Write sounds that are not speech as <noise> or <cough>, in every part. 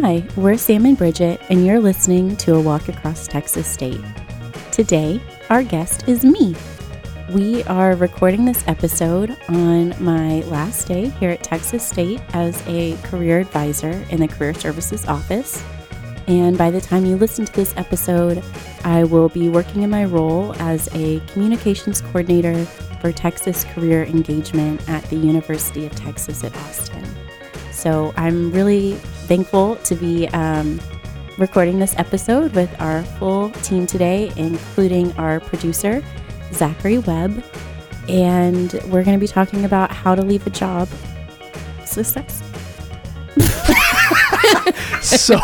Hi, we're Sam and Bridget, and you're listening to A Walk Across Texas State. Today, our guest is me. We are recording this episode on my last day here at Texas State as a career advisor in the Career Services Office. And by the time you listen to this episode, I will be working in my role as a communications coordinator for Texas Career Engagement at the University of Texas at Austin. So I'm really thankful to be um, recording this episode with our full team today, including our producer, Zachary Webb. And we're going to be talking about how to leave a job. Success. <laughs> so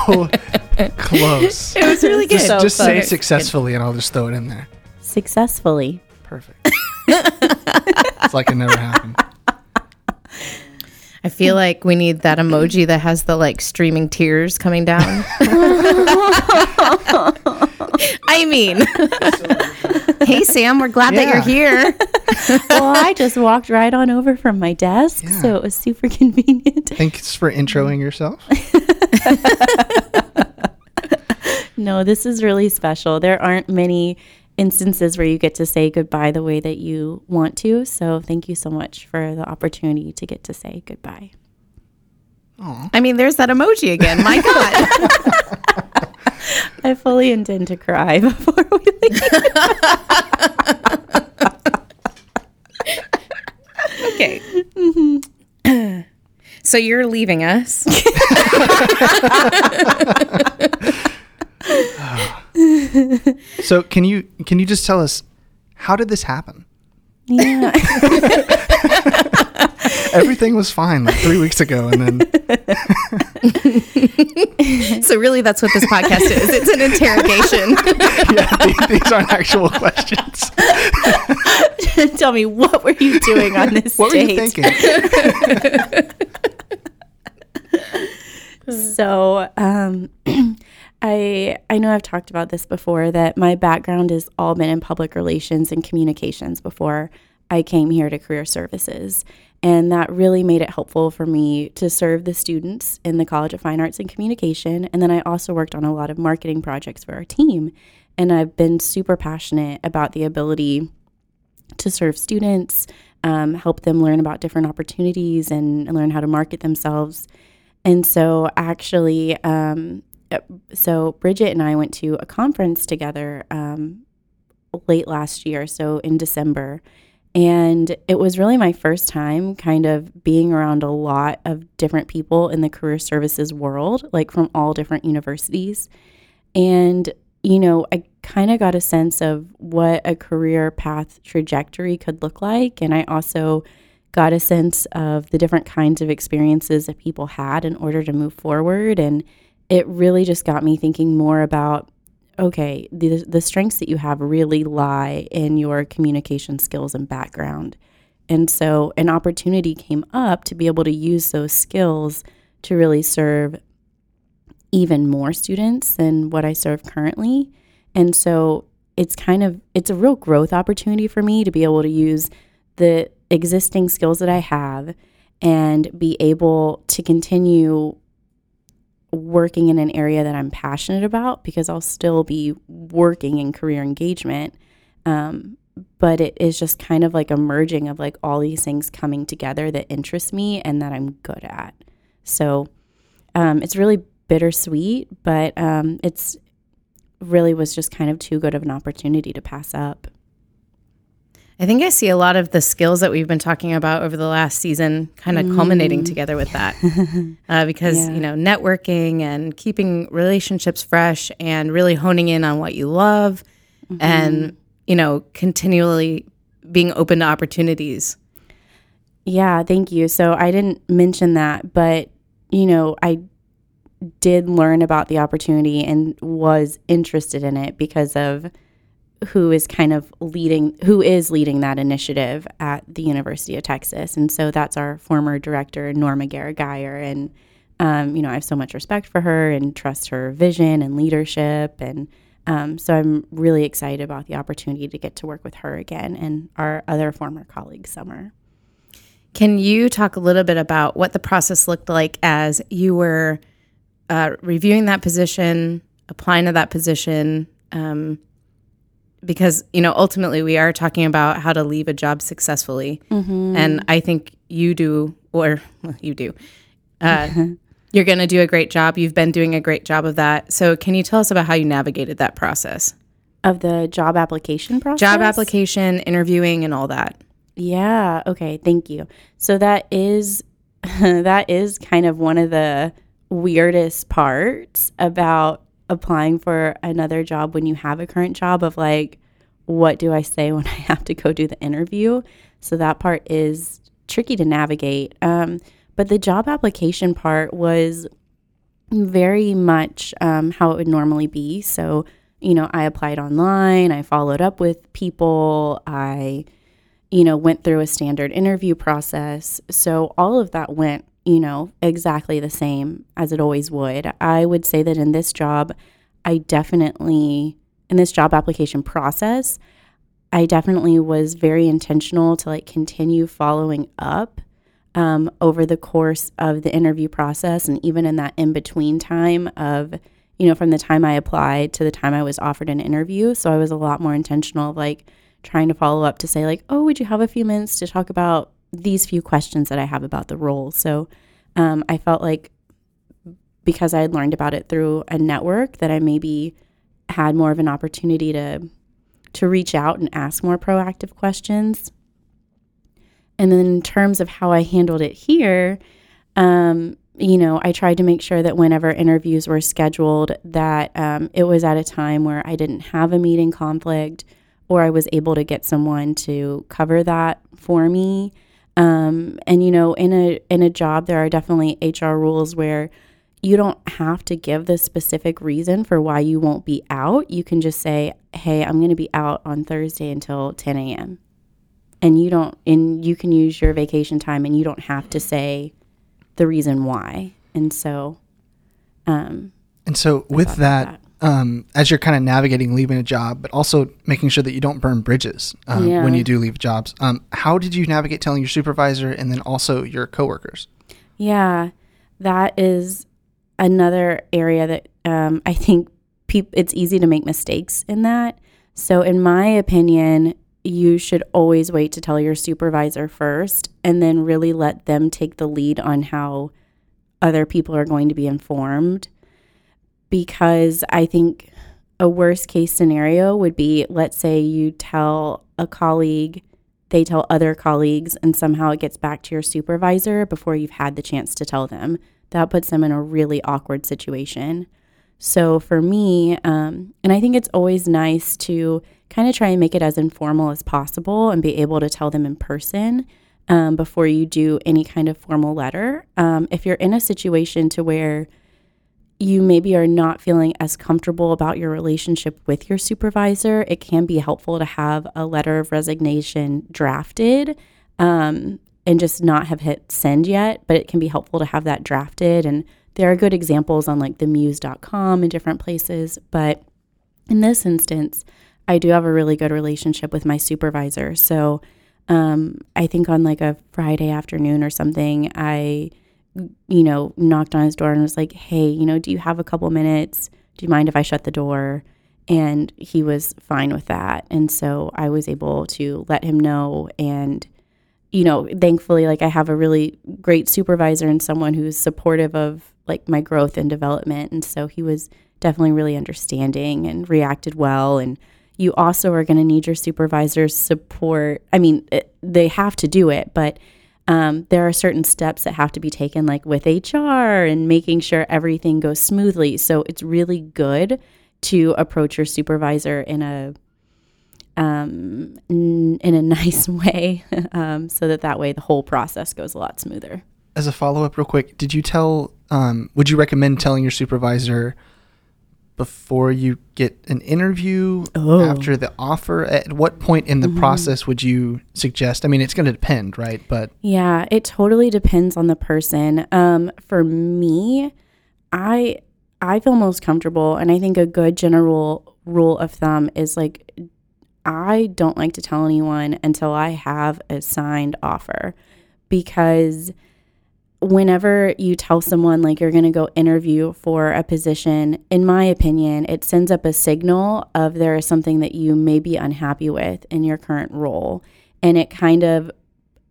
close. It was really good. Just, So just say successfully and I'll just throw it in there. Successfully. Perfect. <laughs> it's like it never happened. I feel like we need that emoji that has the like streaming tears coming down. <laughs> I mean, hey Sam, we're glad that you're here. <laughs> well, I just walked right on over from my desk, Yeah. so it was super convenient. Thanks for introing yourself. <laughs> No, this is really special. There aren't many instances where you get to say goodbye the way that you want to. So, thank you so much for the opportunity to get to say goodbye. Aww. I mean, there's that emoji again. My <laughs> God. I fully intend to cry <laughs> before we leave. okay. Mm-hmm. so you're leaving us. <laughs> So can you can you just tell us how did this happen? Yeah. <laughs> Everything was fine like three weeks ago, and then <laughs> So really, that's what this podcast is. It's an interrogation. <laughs> yeah, these, these aren't actual questions. Tell me, what were you doing on this What were you thinking? So, um, <clears throat> I I know I've talked about this before that my background has all been in public relations and communications before I came here to career services. And that really made it helpful for me to serve the students in the College of Fine Arts and Communication. And then I also worked on a lot of marketing projects for our team. And I've been super passionate about the ability to serve students, um, help them learn about different opportunities and, and learn how to market themselves. And so, actually, um, so Bridget and I went to a conference together um, late last year, so in December. And it was really my first time kind of being around a lot of different people in the career services world, like from all different universities. And, you know, I kind of got a sense of what a career path trajectory could look like. And I also got a sense of the different kinds of experiences that people had in order to move forward. And it really just got me thinking more about okay, the, the strengths that you have really lie in your communication skills and background. And so an opportunity came up to be able to use those skills to really serve even more students than what I serve currently. And so it's kind of it's a real growth opportunity for me to be able to use the existing skills that I have and be able to continue working in an area that I'm passionate about because I'll still be working in career engagement. Um, but it is just kind of like a merging of like all these things coming together that interest me and that I'm good at. So um, it's really bittersweet, but um, it's really was just kind of too good of an opportunity to pass up. I think I see a lot of the skills that we've been talking about over the last season kind of culminating together with that. <laughs> Uh, because, Yeah. you know, networking and keeping relationships fresh and really honing in on what you love and, you know, continually being open to opportunities. Yeah, thank you. So I didn't mention that, but you know, I did learn about the opportunity and was interested in it because of who is kind of leading who is leading that initiative at the University of Texas. And so that's our former director Norma Garagire and um, you know, I have so much respect for her and trust her vision and leadership and um, so I'm really excited about the opportunity to get to work with her again and our other former colleague Summer. Can you talk a little bit about what the process looked like as you were uh, reviewing that position, applying to that position, um, because you know ultimately we are talking about how to leave a job successfully, and I think you do, or well, you do. Uh, <laughs> you're going to do a great job. You've been doing a great job of that. So, can you tell us about how you navigated that process? Of the job application process? Job application, interviewing, and all that. Yeah. Okay. Thank you. So that is <laughs> that is kind of one of the weirdest parts about applying for another job when you have a current job of like what do I say <laughs> when I have to go do the interview? So that part is tricky to navigate. Um, but the job application part was very much um, how it would normally be. So, you know, I applied online, I followed up with people, I you know, went through a standard interview process. So all of that went, you know, exactly the same as it always would. I would say that in this job, I definitely, in this job application process, I definitely was very intentional to like continue following up um, over the course of the interview process and even in that in between time of, you know, from the time I applied to the time I was offered an interview. So I was a lot more intentional, like, trying to follow up to say like, "Oh, would you have a few minutes to talk about these few questions that I have about the role?" So um, I felt like because I had learned about it through a network that I maybe had more of an opportunity to to reach out and ask more proactive questions. And then in terms of how I handled it here, um, you know, I tried to make sure that whenever interviews were scheduled, that um, it was at a time where I didn't have a meeting conflict or I was able to get someone to cover that for me. Um, and you know, in a in a job, there are definitely HR rules where you don't have to give the specific reason for why you won't be out. You can just say, "Hey, I'm going to be out on Thursday until 10 a.m." And you don't, and you can use your vacation time, and you don't have to say the reason why. And so, um, And so with that, about um, as you're kind of navigating leaving a job, but also making sure that you don't burn bridges um, Yeah. when you do leave jobs, um, how did you navigate telling your supervisor and then also your coworkers? Yeah, that is another area that um, I think peop- it's easy to make mistakes in that. So, in my opinion, you should always wait to tell your supervisor first and then really let them take the lead on how other people are going to be informed. Because I think a worst case scenario would be let's say you tell a colleague they tell other colleagues and somehow it gets back to your supervisor before you've had the chance to tell them. That puts them in a really awkward situation. So for me, um, and I think it's always nice to kind of try and make it as informal as possible and be able to tell them in person um, before you do any kind of formal letter. Um, if you're in a situation to where you maybe are not feeling as comfortable about your relationship with your supervisor, it can be helpful to have a letter of resignation drafted um, and just not have hit send yet. But it can be helpful to have that drafted. And there are good examples on like themuse.com and different places. But in this instance, I do have a really good relationship with my supervisor. So um, I think on like a Friday afternoon or something, I you know, knocked on his door and was like, "Hey, you know, do you have a couple minutes? Do you mind if I shut the door?" And he was fine with that. And so I was able to let him know and you know, thankfully like I have a really great supervisor and someone who's supportive of like my growth and development and so he was definitely really understanding and reacted well and you also are going to need your supervisor's support. I mean, it, they have to do it, but um, there are certain steps that have to be taken, like with HR and making sure everything goes smoothly. So it's really good to approach your supervisor in a um, in a <laughs> nice way, um, so that that way the whole process goes a lot smoother. As a follow up, real quick, did you tell? Um, would you recommend telling your supervisor before you get an interview? Oh. After the offer? At what point in the process would you suggest? I mean, it's going to depend, right? But Yeah, it totally depends on the person. Um, for me, I I feel most comfortable, and I think a good general rule of thumb is like I don't like to tell anyone until I have a signed offer because whenever you tell someone like you're going to go interview for a position, in my opinion, it sends up a signal of there is something that you may be unhappy with in your current role. And it kind of,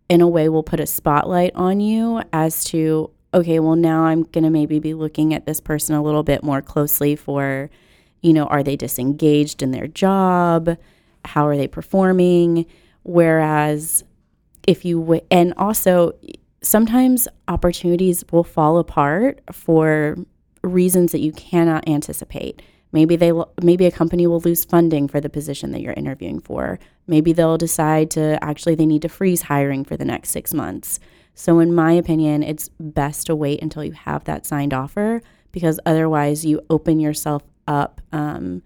in a way, will put a spotlight on you as to, okay, well, now I'm going to maybe be looking at this person a little bit more closely for, you know, are they disengaged in their job? How are they performing? Whereas if you, w- and also, sometimes opportunities will fall apart for reasons that you cannot anticipate. Maybe they maybe a company will lose funding for the position that you're interviewing for. Maybe they'll decide to actually they need to freeze hiring for the next 6 months. So in my opinion, it's best to wait until you have that signed offer because otherwise you open yourself up um,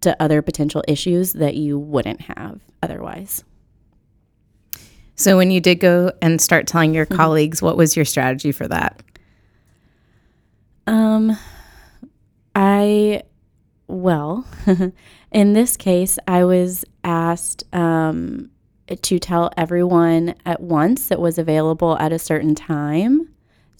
to other potential issues that you wouldn't have otherwise. So when you did go and start telling your mm-hmm. colleagues, what was your strategy for that? Um, I, well, <laughs> in this case, I was asked um, to tell everyone at once that was available at a certain time.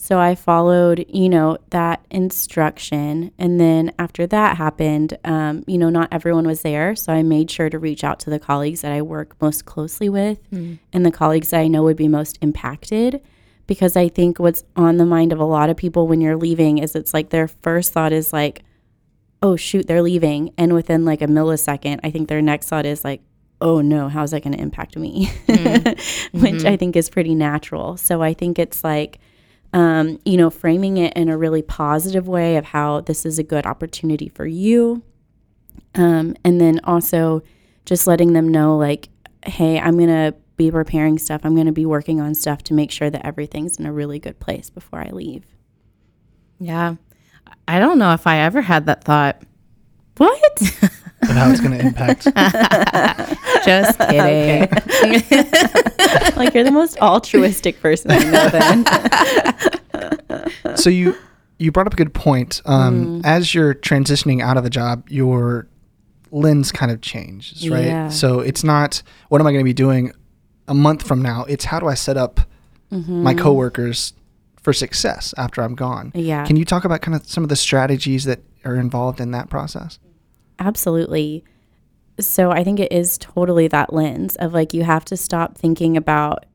So I followed, you know, that instruction. And then after that happened, um, you know, not everyone was there. So I made sure to reach out to the colleagues that I work most closely with mm. and the colleagues that I know would be most impacted. Because I think what's on the mind of a lot of people when you're leaving is it's like their first thought is like, oh, shoot, they're leaving. And within like a millisecond, I think their next thought is like, oh no, how's that going to impact me? Mm. <laughs> Which mm-hmm. I think is pretty natural. So I think it's like, um, you know, framing it in a really positive way of how this is a good opportunity for you. Um, and then also just letting them know, like, hey, I'm going to be preparing stuff. I'm going to be working on stuff to make sure that everything's in a really good place before I leave. Yeah. I don't know if I ever had that thought. What? <laughs> and how it's going to impact. <laughs> Just <laughs> kidding. <laughs> like you're the most altruistic person I know. Then. so you you brought up a good point. Um, mm. As you're transitioning out of the job, your lens kind of changes, right? Yeah. So it's not what am I going to be doing a month from now. It's how do I set up mm-hmm. my coworkers for success after I'm gone. Yeah. Can you talk about kind of some of the strategies that are involved in that process? Absolutely. So I think it is totally that lens of like you have to stop thinking about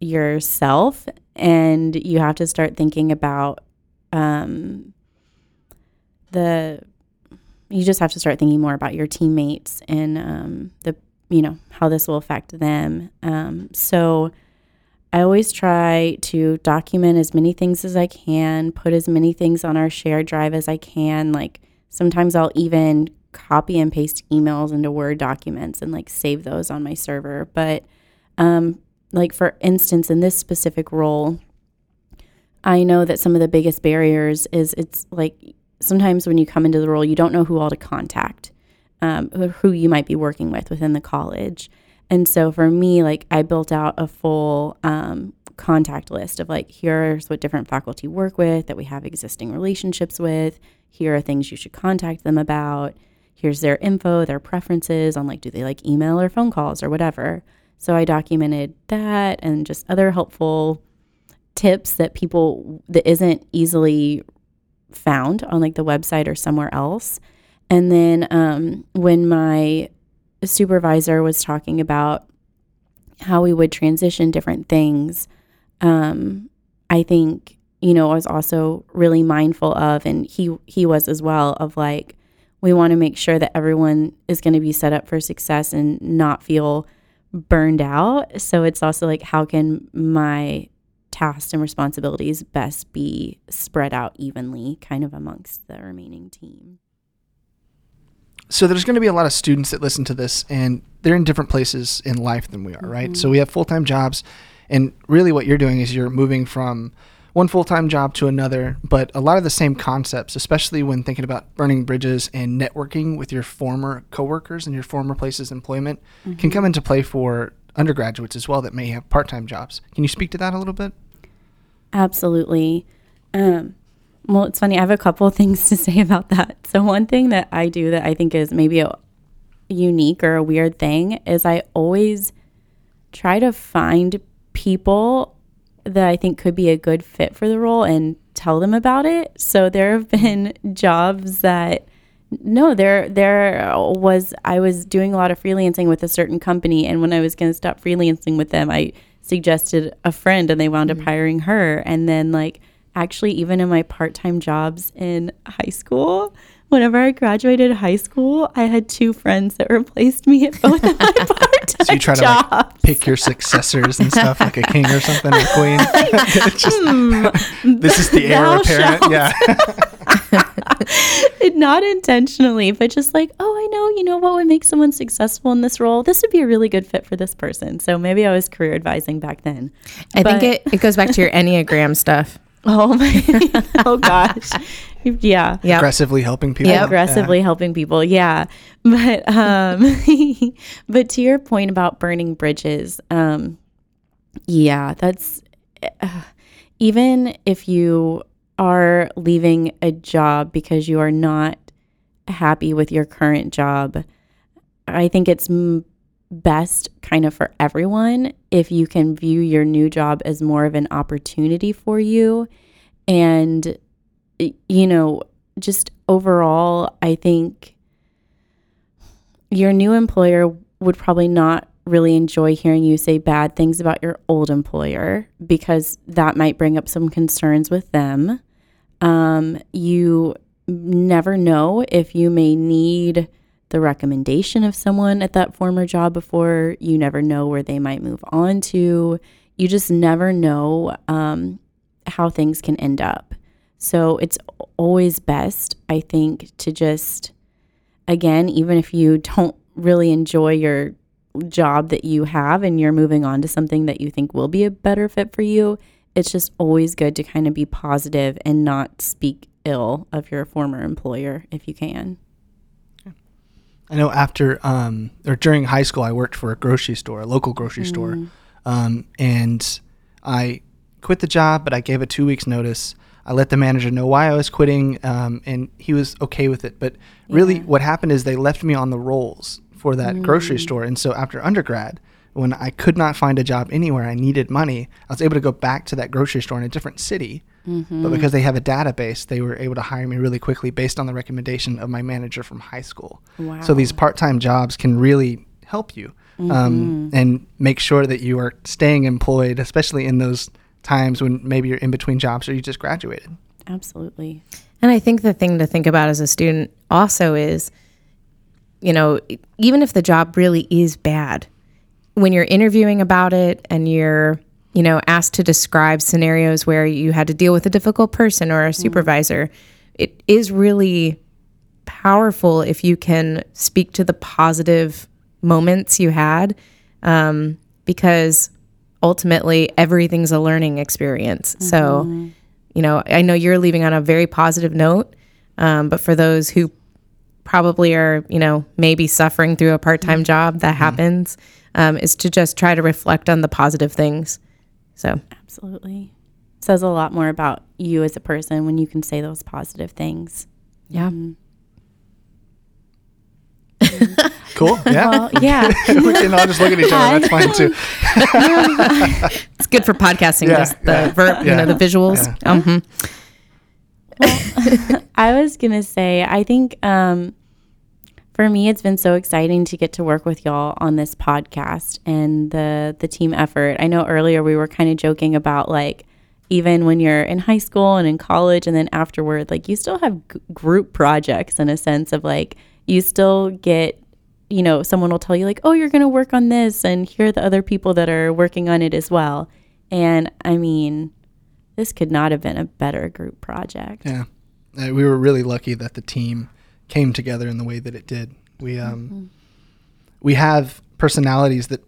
yourself and you have to start thinking about um, the you just have to start thinking more about your teammates and um, the you know how this will affect them um, so i always try to document as many things as i can put as many things on our shared drive as i can like sometimes i'll even copy and paste emails into Word documents and like save those on my server. But um, like for instance, in this specific role, I know that some of the biggest barriers is it's like sometimes when you come into the role, you don't know who all to contact, um, who you might be working with within the college. And so for me, like I built out a full um, contact list of like, here's what different faculty work with that we have existing relationships with. Here are things you should contact them about here's their info, their preferences on like, do they like email or phone calls or whatever. So I documented that and just other helpful tips that people that isn't easily found on like the website or somewhere else. And then um, when my supervisor was talking about how we would transition different things, um, I think you know I was also really mindful of, and he he was as well of like we want to make sure that everyone is going to be set up for success and not feel burned out. So it's also like, how can my tasks and responsibilities best be spread out evenly, kind of amongst the remaining team? So there's going to be a lot of students that listen to this, and they're in different places in life than we are, mm-hmm. right? So we have full time jobs, and really what you're doing is you're moving from one full time job to another, but a lot of the same concepts, especially when thinking about burning bridges and networking with your former coworkers and your former places of employment, mm-hmm. can come into play for undergraduates as well that may have part time jobs. Can you speak to that a little bit? Absolutely. Um, well, it's funny. I have a couple of <laughs> things to say about that. So, one thing that I do that I think is maybe a unique or a weird thing is I always try to find people that I think could be a good fit for the role and tell them about it. So there have been <laughs> jobs that no, there there was I was doing a lot of freelancing with a certain company and when I was going to stop freelancing with them, I suggested a friend and they wound Mm-hmm. up hiring her and then like actually even in my part-time jobs in high school, whenever I graduated high school, I had two friends that replaced me at both of my <laughs> part-time So you try to like pick your successors and stuff, like a king or something, or queen. <laughs> <laughs> It's just- hmm, this is the heir Thou apparent. shalt. Yeah. not intentionally, but just like, oh, I know, you know what would make someone successful in this role? This would be a really good fit for this person. So maybe I was career advising back then. I But- think it, it goes back to your Enneagram stuff. Oh my, <laughs> oh gosh. Yeah. Yeah. Aggressively helping people. Yep. Aggressively helping people. Yeah. But, um, <laughs> but to your point about burning bridges, um, yeah, that's, uh, even if you are leaving a job because you are not happy with your current job, I think it's m- best kind of for everyone if you can view your new job as more of an opportunity for you. And, you know, just overall, I think your new employer would probably not really enjoy hearing you say bad things about your old employer because that might bring up some concerns with them. Um, you never know if you may need the recommendation of someone at that former job before. You never know where they might move on to. You just never know um, how things can end up. So it's always best, I think, to just, again, even if you don't really enjoy your job that you have and you're moving on to something that you think will be a better fit for you, it's just always good to kind of be positive and not speak ill of your former employer if you can. I know after um, or during high school, I worked for a grocery store, a local grocery store, um, and I quit the job, but I gave a two weeks notice. I let the manager know why I was quitting, um, and he was okay with it. But really, Yeah. what happened is they left me on the rolls for that grocery store, and so after undergrad, when I could not find a job anywhere, I needed money. I was able to go back to that grocery store in a different city. But because they have a database, they were able to hire me really quickly based on the recommendation of my manager from high school. Wow. So these part-time jobs can really help you um, and make sure that you are staying employed, especially in those times when maybe you're in between jobs or you just graduated. Absolutely. And I think the thing to think about as a student also is, you know, even if the job really is bad, when you're interviewing about it and you're, you know, asked to describe scenarios where you had to deal with a difficult person or a supervisor, it is really powerful if you can speak to the positive moments you had, um, because ultimately everything's a learning experience. So, you know, I know you're leaving on a very positive note, um, but for those who probably are, you know, maybe suffering through a part time job that happens, um, is to just try to reflect on the positive things. So, Absolutely. Says a lot more about you as a person when you can say those positive things. yeah. <laughs> Cool. Yeah. Well, yeah. <laughs> we can all just look at each other. That's fine too. <laughs> It's good for podcasting, Yeah, just the yeah, ver- you know, the visuals. Mhm. I was gonna say, I think um, for me, it's been so exciting to get to work with y'all on this podcast and the the team effort. I know earlier we were kind of joking about like even when you're in high school and in college, and then afterward, like you still have g- group projects in a sense of like you still get. You know, someone will tell you, like, oh, you're going to work on this, and here are the other people that are working on it as well. And I mean, this could not have been a better group project. Yeah, uh, we were really lucky that the team came together in the way that it did. We um, mm-hmm. we have personalities that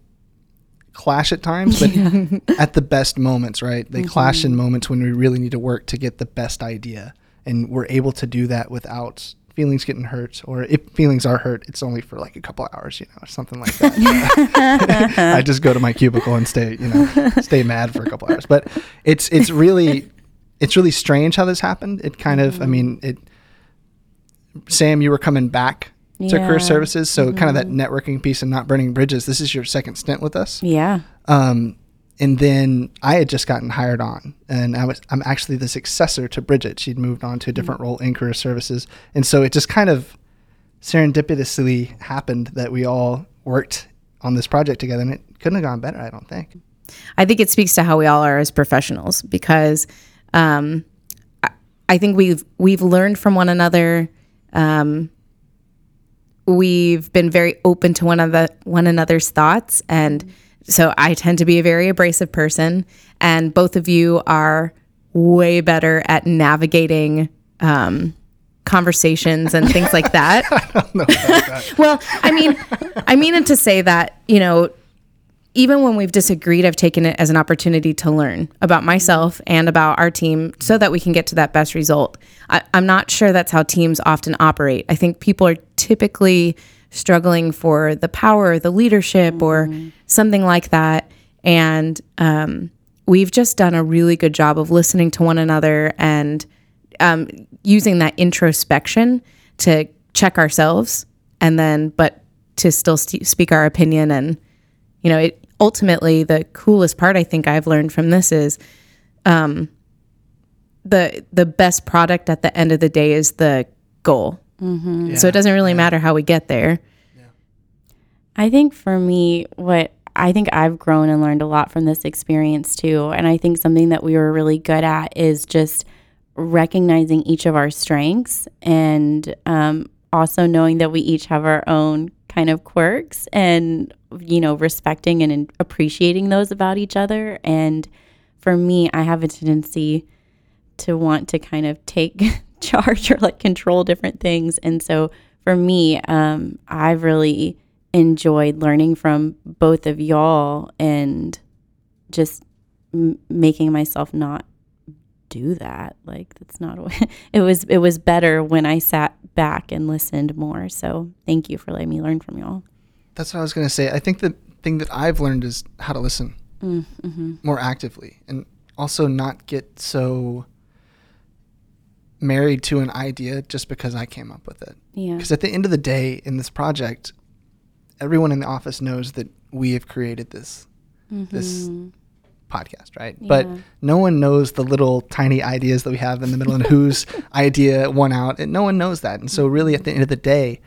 clash at times, but <laughs> at the best moments, right? They mm-hmm. clash in moments when we really need to work to get the best idea, and we're able to do that without feelings getting hurt, or if feelings are hurt, it's only for like a couple hours, you know, or something like that. <laughs> <laughs> I just go to my cubicle and stay, you know, stay mad for a couple hours. But it's it's really it's really strange how this happened. It kind of, I mm-hmm. mean, it. Sam, you were coming back to Yeah. career services, so kind of that networking piece and not burning bridges. This is your second stint with us, Yeah. um, and then I had just gotten hired on, and I was I'm actually the successor to Bridget. She'd moved on to a different role in career services, and so it just kind of serendipitously happened that we all worked on this project together, and it couldn't have gone better. I don't think. I think it speaks to how we all are as professionals because um, I, I think we've we've learned from one another. Um, we've been very open to one another one another's thoughts, and so I tend to be a very abrasive person, and both of you are way better at navigating. Um, conversations and things like that. <laughs> well, I mean, I mean it to say that, you know, even when we've disagreed, I've taken it as an opportunity to learn about myself and about our team so that we can get to that best result. I, am not sure that's how teams often operate. I think people are typically struggling for the power, the leadership, mm-hmm. or something like that. And um, we've just done a really good job of listening to one another and um, using that introspection to check ourselves and then, but to still st- speak our opinion. And, you know, it ultimately the coolest part I think I've learned from this is, um, the the best product at the end of the day is the goal. Mm-hmm. Yeah. So it doesn't really yeah. matter how we get there. Yeah. I think for me, what I think I've grown and learned a lot from this experience too. And I think something that we were really good at is just recognizing each of our strengths and um, also knowing that we each have our own kind of quirks and, you know, respecting and appreciating those about each other. And for me, I have a tendency to want to kind of take <laughs> charge or like control different things. And so for me, um, I've really enjoyed learning from both of y'all and just m- making myself not do that. Like that's not a. <laughs> It was it was better when I sat back and listened more. So thank you for letting me learn from y'all. That's what I was gonna say. I think the thing that I've learned is how to listen mm, mm-hmm. more actively, and also not get so married to an idea just because I came up with it. Yeah. Because at the end of the day, in this project, everyone in the office knows that we have created this mm-hmm. this podcast, right? Yeah. But no one knows the little tiny ideas that we have in the middle and whose <laughs> idea won out. And no one knows that. And so, really, at the end of the day,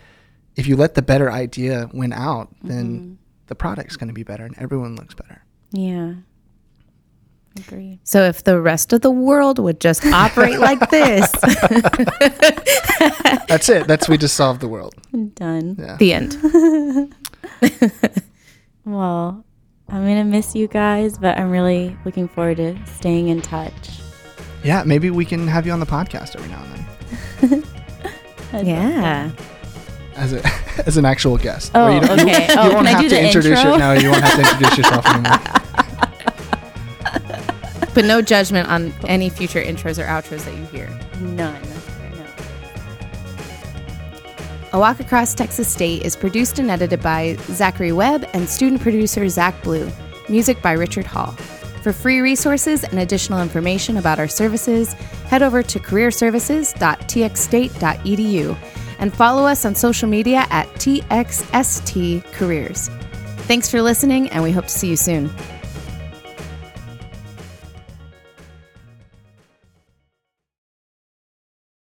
if you let the better idea win out, then mm-hmm. the product's going to be better and everyone looks better. Yeah. Agree. So if the rest of the world would just operate like <laughs> this. <laughs> That's it. That's we just solved the world. Done. Yeah. The end. <laughs> well, I'm going to miss you guys, but I'm really looking forward to staying in touch. Yeah, maybe we can have you on the podcast every now and then. yeah. As a <laughs> as an actual guest. Oh, you okay. You, oh, you won't have to introduce intro? it. No, you won't have to introduce yourself <laughs> anymore. but no judgment on any future intros or outros that you hear. None. A Walk Across Texas State is produced and edited by Zachary Webb and student producer Zach Blue. Music by Richard Hall. For free resources and additional information about our services, head over to careerservices.txstate.edu and follow us on social media at TXST Careers. Thanks for listening, and we hope to see you soon.